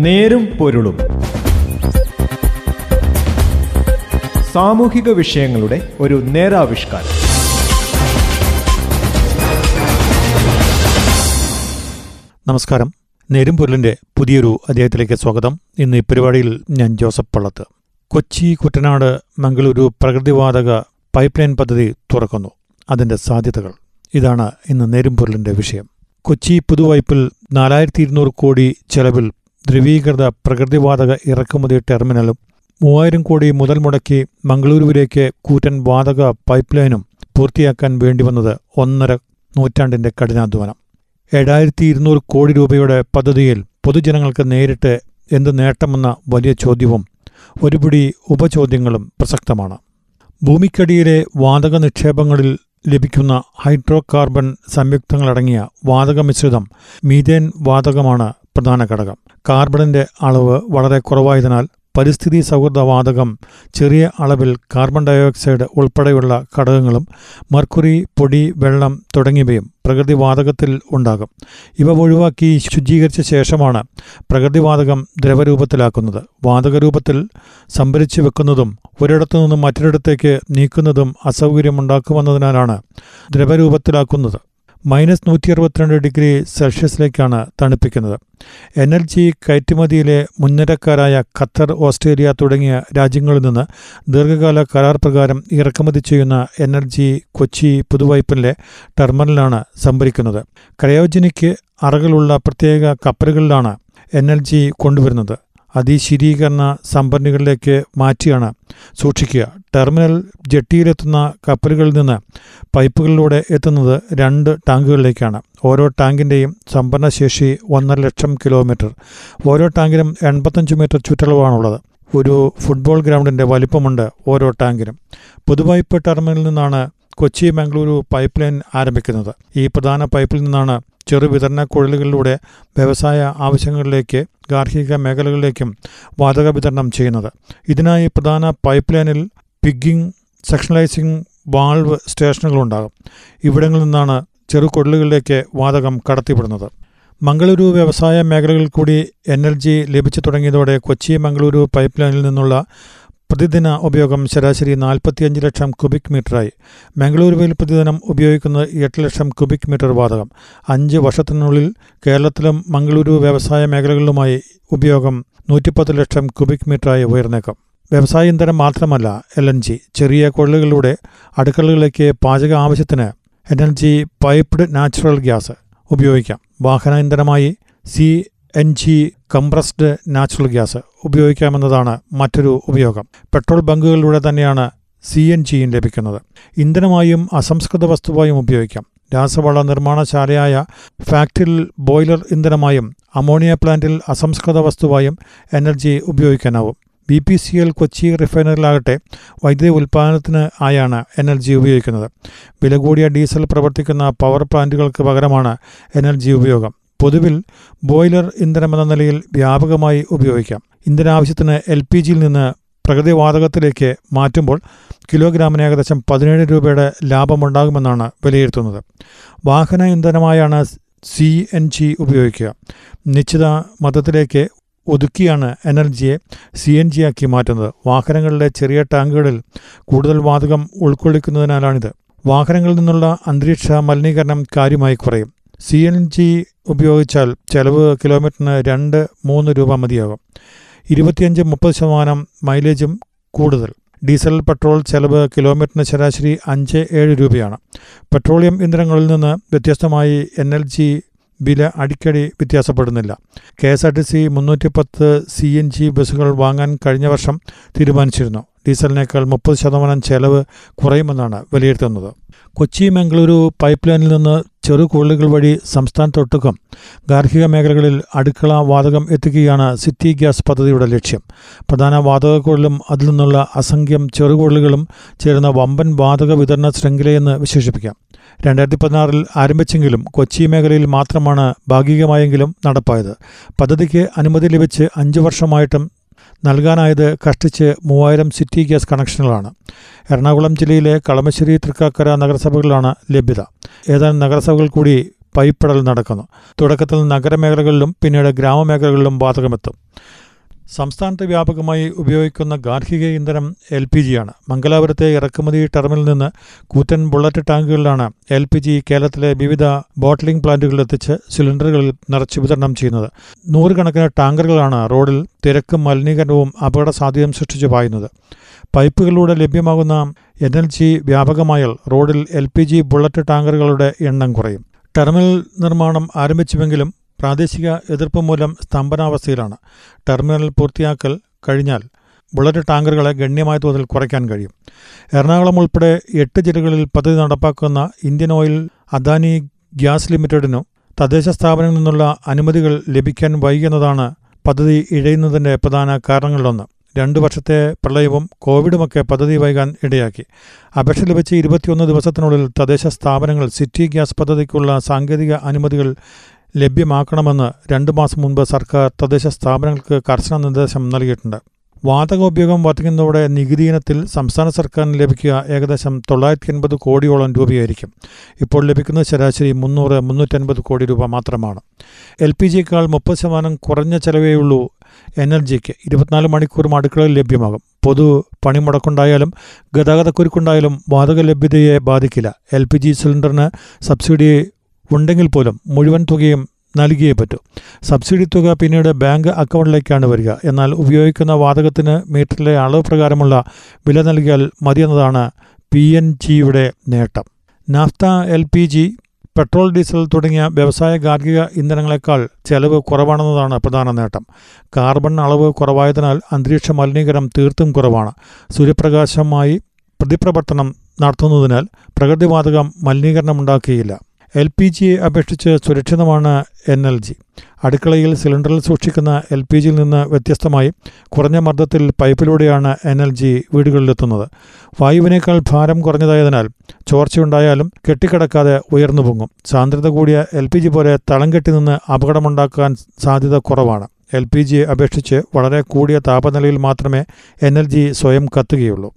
നേരും പൊരുളും. സാമൂഹിക വിഷയങ്ങളുടെ ഒരു നേരാവിഷ്കാരം. നമസ്കാരം. നേരും പൊരുളിന്റെ പുതിയൊരു അദ്ദേഹത്തിലേക്ക് സ്വാഗതം. ഇന്ന് ഈ പരിപാടിയിൽ ഞാൻ ജോസഫ് പള്ളത്ത്. കൊച്ചി കുട്ടനാട് മംഗളൂരു പ്രകൃതിവാതക പൈപ്പ് ലൈൻ പദ്ധതി തുറക്കുന്നു. അതിന്റെ സാധ്യതകൾ. ഇതാണ് ഇന്ന് നേരും പൊരുളിന്റെ വിഷയം. കൊച്ചി പുതുവായ്പിൽ നാലായിരത്തി ഇരുന്നൂറ് കോടി ചെലവിൽ ദ്രവീകൃത പ്രകൃതിവാതക ഇറക്കുമതി ടെർമിനലും മൂവായിരം കോടി മുതൽ മുടക്കി മംഗളൂരുവിലേക്ക് കൂറ്റൻ വാതക പൈപ്പ് ലൈനും പൂർത്തിയാക്കാൻ വേണ്ടിവന്നത് ഒന്നര നൂറ്റാണ്ടിന്റെ കഠിനാധ്വാനം. ഏഴായിരത്തി ഇരുന്നൂറ് കോടി രൂപയുടെ പദ്ധതിയിൽ പൊതുജനങ്ങൾക്ക് നേരിട്ട് എന്ത് നേട്ടമെന്ന വലിയ ചോദ്യവും ഒരുപിടി ഉപചോദ്യങ്ങളും പ്രസക്തമാണ്. ഭൂമിക്കടിയിലെ വാതക നിക്ഷേപങ്ങളിൽ ലഭിക്കുന്ന ഹൈഡ്രോ കാർബൺ സംയുക്തങ്ങളടങ്ങിയ വാതക മിശ്രിതം വാതകമാണ് പ്രധാന ഘടകം. കാർബണിന്റെ അളവ് വളരെ കുറവായതിനാൽ പരിസ്ഥിതി സൗഹൃദ വാതകം ചെറിയ അളവിൽ കാർബൺ ഡയോക്സൈഡ് ഉൾപ്പെടെയുള്ള ഘടകങ്ങളും മർക്കുറി പൊടി വെള്ളം തുടങ്ങിയവയും പ്രകൃതിവാതകത്തിൽ ഉണ്ടാകും. ഇവ ഒഴിവാക്കി ശുചീകരിച്ച ശേഷമാണ് പ്രകൃതിവാതകം ദ്രവരൂപത്തിലാക്കുന്നത്. വാതകരൂപത്തിൽ സംഭരിച്ചു വെക്കുന്നതും ഒരിടത്തു നിന്നും മറ്റൊരിടത്തേക്ക് നീക്കുന്നതും അസൗകര്യമുണ്ടാക്കുമെന്നതിനാലാണ് ദ്രവരൂപത്തിലാക്കുന്നത്. മൈനസ് നൂറ്റി അറുപത്തിരണ്ട് ഡിഗ്രി സെൽഷ്യസിലേക്കാണ് തണുപ്പിക്കുന്നത്. എൻ എൽ ജി കയറ്റുമതിയിലെ മുൻനിരക്കാരായ ഖത്തർ ഓസ്ട്രേലിയ തുടങ്ങിയ രാജ്യങ്ങളിൽ നിന്ന് ദീർഘകാല കരാർ പ്രകാരം ഇറക്കുമതി ചെയ്യുന്ന എൻ എൽ ജി കൊച്ചി പുതുവായ്പിലെ ടെർമിനലാണ് സംഭരിക്കുന്നത്. ക്രയോജനിക്ക് അറകളുള്ള പ്രത്യേക കപ്പലുകളിലാണ് എൻ എൽ ജി കൊണ്ടുവരുന്നത്. അതിശീരീകരണ സമ്പന്നികളിലേക്ക് മാറ്റിയാണ് സൂക്ഷിക്കുക. ടെർമിനൽ ജെട്ടിയിലെത്തുന്ന കപ്പലുകളിൽ നിന്ന് പൈപ്പുകളിലൂടെ എത്തുന്നത് രണ്ട് ടാങ്കുകളിലേക്കാണ്. ഓരോ ടാങ്കിന്റെയും സംഭരണശേഷി ഒന്നര ലക്ഷം കിലോമീറ്റർ. ഓരോ ടാങ്കിനും എൺപത്തഞ്ച് മീറ്റർ ചുറ്റളവാണുള്ളത്. ഒരു ഫുട്ബോൾ ഗ്രൗണ്ടിന്റെ വലിപ്പമുണ്ട് ഓരോ ടാങ്കിനും. പുതുപൈപ്പ് ടെർമിനലിൽ നിന്നാണ് കൊച്ചി മംഗളൂരു പൈപ്പ് ലൈൻ ആരംഭിക്കുന്നത്. ഈ പ്രധാന പൈപ്പിൽ നിന്നാണ് ചെറു വിതരണ കുഴലുകളിലൂടെ വ്യവസായ ആവശ്യങ്ങളിലേക്ക് ഗാർഹിക മേഖലകളിലേക്കും വാതക വിതരണം ചെയ്യുന്നത്. ഇതിനായി പ്രധാന പൈപ്പ് ലൈനിൽ പിഗ്ഗിംഗ് സെക്ഷനലൈസിംഗ് വാൾവ് സ്റ്റേഷനുകളുണ്ടാകും. ഇവിടങ്ങളിൽ നിന്നാണ് ചെറു കുഴലുകളിലേക്ക് വാതകം കടത്തിവിടുന്നത്. മംഗളൂരു വ്യവസായ മേഖലകളിൽ കൂടി എനർജി ലഭിച്ചു തുടങ്ങിയതോടെ കൊച്ചി മംഗളൂരു പൈപ്പ് ലൈനിൽ നിന്നുള്ള പ്രതിദിന ഉപയോഗം ശരാശരി നാൽപ്പത്തിയഞ്ച് ലക്ഷം ക്യൂബിക് മീറ്ററായി. മംഗളൂരുവിൽ പ്രതിദിനം ഉപയോഗിക്കുന്നത് എട്ട് ലക്ഷം ക്യൂബിക് മീറ്റർ വാതകം. അഞ്ച് വർഷത്തിനുള്ളിൽ കേരളത്തിലും മംഗളൂരു വ്യവസായ മേഖലകളിലുമായി ഉപയോഗം നൂറ്റിപ്പത്ത് ലക്ഷം ക്യൂബിക് മീറ്ററായി ഉയർന്നേക്കും. വ്യവസായ ഇന്ധനം മാത്രമല്ല എൽ എൻ ജി ചെറിയ കൊള്ളുകളിലൂടെ അടുക്കളകളിലേക്ക് പാചക ആവശ്യത്തിന് N L G piped natural gas ഉപയോഗിക്കാം. വാഹന ഇന്ധനമായി C N G compressed natural gas ഉപയോഗിക്കാമെന്നതാണ് മറ്റൊരു ഉപയോഗം. പെട്രോൾ ബങ്കുകളിലൂടെ തന്നെയാണ് സി എൻ ജിയും ലഭിക്കുന്നത്. ഇന്ധനമായും അസംസ്കൃത വസ്തുവായും ഉപയോഗിക്കാം. രാസവള നിർമ്മാണശാലയായ ഫാക്ടറിയിൽ ബോയിലർ ഇന്ധനമായും അമോണിയ പ്ലാന്റിൽ അസംസ്കൃത വസ്തുവായും energy ഉപയോഗിക്കാനാവും. B P C L Kochi റിഫൈനറിലാകട്ടെ വൈദ്യുതി ഉൽപ്പാദനത്തിന് ആയാണ് എനർജി ഉപയോഗിക്കുന്നത്. വില കൂടിയ ഡീസൽ പ്രവർത്തിക്കുന്ന പവർ പ്ലാന്റുകൾക്ക് പകരമാണ് എനർജി ഉപയോഗം. പൊതുവിൽ ബോയിലർ ഇന്ധനമെന്ന നിലയിൽ വ്യാപകമായി ഉപയോഗിക്കാം. ഇന്ധനാവശ്യത്തിന് എൽ പി ജിയിൽ നിന്ന് പ്രകൃതിവാതകത്തിലേക്ക് മാറ്റുമ്പോൾ കിലോഗ്രാമിന് ഏകദേശം പതിനേഴ് രൂപയുടെ ലാഭമുണ്ടാകുമെന്നാണ് വിലയിരുത്തുന്നത്. വാഹന ഇന്ധനമായാണ് സി എൻ ജി ഉപയോഗിക്കുക. നിശ്ചിത മതത്തിലേക്ക് ഒതുക്കിയാണ് എനർജിയെ സി എൻ ജി ആക്കി മാറ്റുന്നത്. വാഹനങ്ങളിലെ ചെറിയ ടാങ്കുകളിൽ കൂടുതൽ വാതകം ഉൾക്കൊള്ളിക്കുന്നതിനാലാണിത്. വാഹനങ്ങളിൽ നിന്നുള്ള അന്തരീക്ഷ മലിനീകരണം കാര്യമായി കുറയും. സി എൻ ജി ഉപയോഗിച്ചാൽ ചെലവ് കിലോമീറ്ററിന് രണ്ട് മൂന്ന് രൂപ മതിയാകും. ഇരുപത്തിയഞ്ച് മുപ്പത് ശതമാനം മൈലേജും കൂടുതൽ. ഡീസൽ പെട്രോൾ ചെലവ് കിലോമീറ്ററിന് ശരാശരി അഞ്ച് ഏഴ് രൂപയാണ്. പെട്രോളിയം ഇന്ധനങ്ങളിൽ നിന്ന് വ്യത്യസ്തമായി എൻ എൽ ജി വില അടിക്കടി വ്യത്യാസപ്പെടുന്നില്ല. K S R T C മുന്നൂറ്റി പത്ത് സി എൻ ജി ബസ്സുകൾ വാങ്ങാൻ കഴിഞ്ഞ വർഷം തീരുമാനിച്ചിരുന്നു. ഡീസലിനേക്കാൾ മുപ്പത് ശതമാനം ചെലവ് കുറയുമെന്നാണ് വിലയിരുത്തുന്നത്. കൊച്ചി മംഗളൂരു പൈപ്പ് ലൈനിൽ നിന്ന് ചെറു കുഴലുകൾ വഴി സംസ്ഥാനത്തൊട്ടുക്കും ഗാർഹിക മേഖലകളിൽ അടുക്കള വാതകം എത്തിക്കുകയാണ് സിറ്റി ഗ്യാസ് പദ്ധതിയുടെ ലക്ഷ്യം. പ്രധാന വാതക കുഴലും അതിൽ നിന്നുള്ള അസംഖ്യം ചെറുകുഴലുകളും ചേരുന്ന വമ്പൻ വാതക വിതരണ ശൃംഖലയെന്ന് വിശേഷിപ്പിക്കാം. രണ്ടായിരത്തി പതിനാറിൽ ആരംഭിച്ചെങ്കിലും കൊച്ചി മേഖലയിൽ മാത്രമാണ് ഭാഗികമായെങ്കിലും നടപ്പായത്. പദ്ധതിക്ക് അനുമതി ലഭിച്ച് അഞ്ചു വർഷമായിട്ടും നൽകാനായത് കഷ്ടിച്ച് മൂവായിരം സിറ്റി ഗ്യാസ് കണക്ഷനുകളാണ്. എറണാകുളം ജില്ലയിലെ കളമശ്ശേരി തൃക്കാക്കര നഗരസഭകളിലാണ് ലഭ്യത. ഏതാനും നഗരസഭകൾ കൂടി പൈപ്പിടൽ നടക്കുന്നു. തുടക്കത്തിൽ നഗരമേഖലകളിലും പിന്നീട് ഗ്രാമമേഖലകളിലും ബാധകമെത്തും സംസ്ഥാനത്ത് വ്യാപകമായി ഉപയോഗിക്കുന്ന ഗാർഹിക ഇന്ധനം എൽ പി ജിയാണ് മംഗലാപുരത്തെ ഇറക്കുമതി ടെർമിനലിൽ നിന്ന് കൂറ്റൻ ബുള്ളറ്റ് ടാങ്കുകളിലാണ് എൽ പി ജി കേരളത്തിലെ വിവിധ ബോട്ട്ലിംഗ് പ്ലാന്റുകളിൽ എത്തിച്ച് സിലിണ്ടറുകളിൽ നിറച്ച് വിതരണം ചെയ്യുന്നത്. നൂറുകണക്കിന് ടാങ്കറുകളാണ് റോഡിൽ തിരക്കും മലിനീകരണവും അപകട സാധ്യതയും സൃഷ്ടിച്ചു പായുന്നത്. പൈപ്പുകളിലൂടെ ലഭ്യമാകുന്ന എൻ എൽ ജി വ്യാപകമായാൽ റോഡിൽ എൽ പി ജി ബുള്ളറ്റ് ടാങ്കറുകളുടെ എണ്ണം കുറയും. ടെർമിനൽ നിർമ്മാണം ആരംഭിച്ചുവെങ്കിലും പ്രാദേശിക എതിർപ്പ് മൂലം സ്തംഭനാവസ്ഥയിലാണ്. ടെർമിനൽ പൂർത്തിയാക്കൽ കഴിഞ്ഞാൽ ബുള്ളറ്റ് ടാങ്കറുകളെ ഗണ്യമായ തോതിൽ കുറയ്ക്കാൻ കഴിയും. എറണാകുളം ഉൾപ്പെടെ എട്ട് ജില്ലകളിൽ പദ്ധതി നടപ്പാക്കുന്ന ഇന്ത്യൻ ഓയിൽ അദാനി ഗ്യാസ് ലിമിറ്റഡിനു തദ്ദേശ സ്ഥാപനങ്ങളിൽ നിന്നുള്ള അനുമതികൾ ലഭിക്കാൻ വൈകുന്നതാണ് പദ്ധതി ഇഴയുന്നതിന്റെ പ്രധാന കാരണങ്ങളിലൊന്ന്. രണ്ടു വർഷത്തെ പ്രളയവും കോവിഡുമൊക്കെ പദ്ധതി വൈകാൻ ഇടയാക്കി. അപേക്ഷ ലഭിച്ച് ഇരുപത്തിയൊന്ന് ദിവസത്തിനുള്ളിൽ തദ്ദേശ സ്ഥാപനങ്ങൾ സിറ്റി ഗ്യാസ് പദ്ധതിക്കുള്ള സാങ്കേതിക അനുമതികൾ ലഭ്യമാക്കണമെന്ന് രണ്ടു മാസം മുൻപ് സർക്കാർ തദ്ദേശ സ്ഥാപനങ്ങൾക്ക് കർശന നിർദ്ദേശം നൽകിയിട്ടുണ്ട്. വാതക ഉപയോഗം വർദ്ധിക്കുന്നതോടെ നികുതി ഇനത്തിൽ സംസ്ഥാന സർക്കാരിന് ലഭിക്കുക ഏകദേശം തൊള്ളായിരത്തി എൺപത് കോടിയോളം രൂപയായിരിക്കും. ഇപ്പോൾ ലഭിക്കുന്നത് ശരാശരി മുന്നൂറ് മുന്നൂറ്റൻപത് കോടി രൂപ മാത്രമാണ്. എൽ പി ജിയേക്കാൾ മുപ്പത് ശതമാനം കുറഞ്ഞ ചെലവേയുള്ളൂ എനർജിക്ക് ഇരുപത്തിനാല് മണിക്കൂറും അടുക്കളയിൽ ലഭ്യമാകും. പൊതു പണിമുടക്കുണ്ടായാലും ഗതാഗതക്കുരുക്കുണ്ടായാലും വാതക ലഭ്യതയെ ബാധിക്കില്ല. എൽ പി ജി സിലിണ്ടറിന് സബ്സിഡി ഉണ്ടെങ്കിൽ പോലും മുഴുവൻ തുകയും നൽകിയേ പറ്റൂ. സബ്സിഡി തുക പിന്നീട് ബാങ്ക് അക്കൗണ്ടിലേക്കാണ് വരിക. എന്നാൽ ഉപയോഗിക്കുന്ന വാതകത്തിന് മീറ്ററിലെ അളവ് പ്രകാരമുള്ള വില നൽകിയാൽ മതിയെന്നതാണ് പി എൻ ജിയുടെ നേട്ടം. Naphtha L P G petrol diesel തുടങ്ങിയ വ്യവസായ ഗാർഹിക ഇന്ധനങ്ങളെക്കാൾ ചെലവ് കുറവാണെന്നതാണ് പ്രധാന നേട്ടം. കാർബൺ അളവ് കുറവായതിനാൽ അന്തരീക്ഷ മലിനീകരണം തീർത്തും കുറവാണ്. സൂര്യപ്രകാശമായി പ്രതിപ്രവർത്തനം നടത്തുന്നതിനാൽ പ്രകൃതിവാതകം മലിനീകരണമുണ്ടാക്കുകയില്ല എൽ പി ജിയെ അപേക്ഷിച്ച് സുരക്ഷിതമാണ് എൻ എൽ ജി അടുക്കളയിൽ സിലിണ്ടറിൽ സൂക്ഷിക്കുന്ന എൽ പി ജിയിൽ നിന്ന് വ്യത്യസ്തമായി കുറഞ്ഞ മർദ്ദത്തിൽ പൈപ്പിലൂടെയാണ് എൻ എൽ ജി വീടുകളിലെത്തുന്നത്. വായുവിനേക്കാൾ ഭാരം കുറഞ്ഞതായതിനാൽ ചോർച്ചയുണ്ടായാലും കെട്ടിക്കിടക്കാതെ ഉയർന്നു പൊങ്ങും. സാന്ദ്രത കൂടിയ എൽ പി ജി പോലെ തളം കെട്ടി നിന്ന് അപകടമുണ്ടാക്കാൻ സാധ്യത കുറവാണ്. എൽ പി ജിയെ അപേക്ഷിച്ച് വളരെ കൂടിയ താപനിലയിൽ മാത്രമേ എൻ എൽ ജി സ്വയം കത്തുകയുള്ളൂ.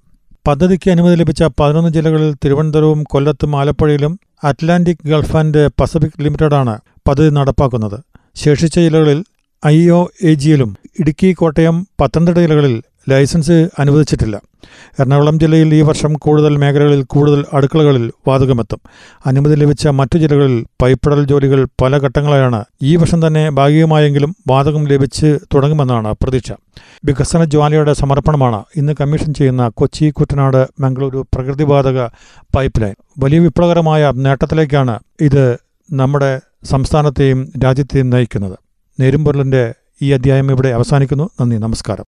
പദ്ധതിക്ക് അനുമതി ലഭിച്ച പതിനൊന്ന് ജില്ലകളിൽ തിരുവനന്തപുരവും കൊല്ലത്തും ആലപ്പുഴയിലും അറ്റ്ലാന്റിക് ഗൾഫ് ആൻഡ് പസഫിക് ലിമിറ്റഡാണ് പദ്ധതി നടപ്പാക്കുന്നത്. ശേഷിച്ച ജില്ലകളിൽ ഐ ഒ എ ജിയിലും ഇടുക്കി കോട്ടയം പത്തനംതിട്ട ജില്ലകളിൽ ലൈസൻസ് അനുവദിച്ചിട്ടില്ല. എറണാകുളം ജില്ലയിൽ ഈ വർഷം കൂടുതൽ മേഖലകളിൽ കൂടുതൽ അടുക്കളകളിൽ വാതകമെത്തും. അനുമതി ലഭിച്ച മറ്റു ജില്ലകളിൽ പൈപ്പിടൽ ജോലികൾ പല ഘട്ടങ്ങളായാണ് ഈ വർഷം തന്നെ ഭാഗികമായെങ്കിലും വാതകം ലഭിച്ച് തുടങ്ങുമെന്നാണ് പ്രതീക്ഷ. വികസന ജ്വാലയുടെ സമർപ്പണമാണ് ഇന്ന് കമ്മീഷൻ ചെയ്യുന്ന കൊച്ചി കുട്ടനാട് മംഗളൂരു പ്രകൃതിവാതക പൈപ്പ് ലൈൻ. വലിയ വിപ്ലവകരമായ നേട്ടത്തിലേക്കാണ് ഇത് നമ്മുടെ സംസ്ഥാനത്തെയും രാജ്യത്തെയും നയിക്കുന്നത്. നേരുംപൊരുളിന്റെ ഈ അധ്യായം ഇവിടെ അവസാനിക്കുന്നു. നന്ദി നമസ്കാരം.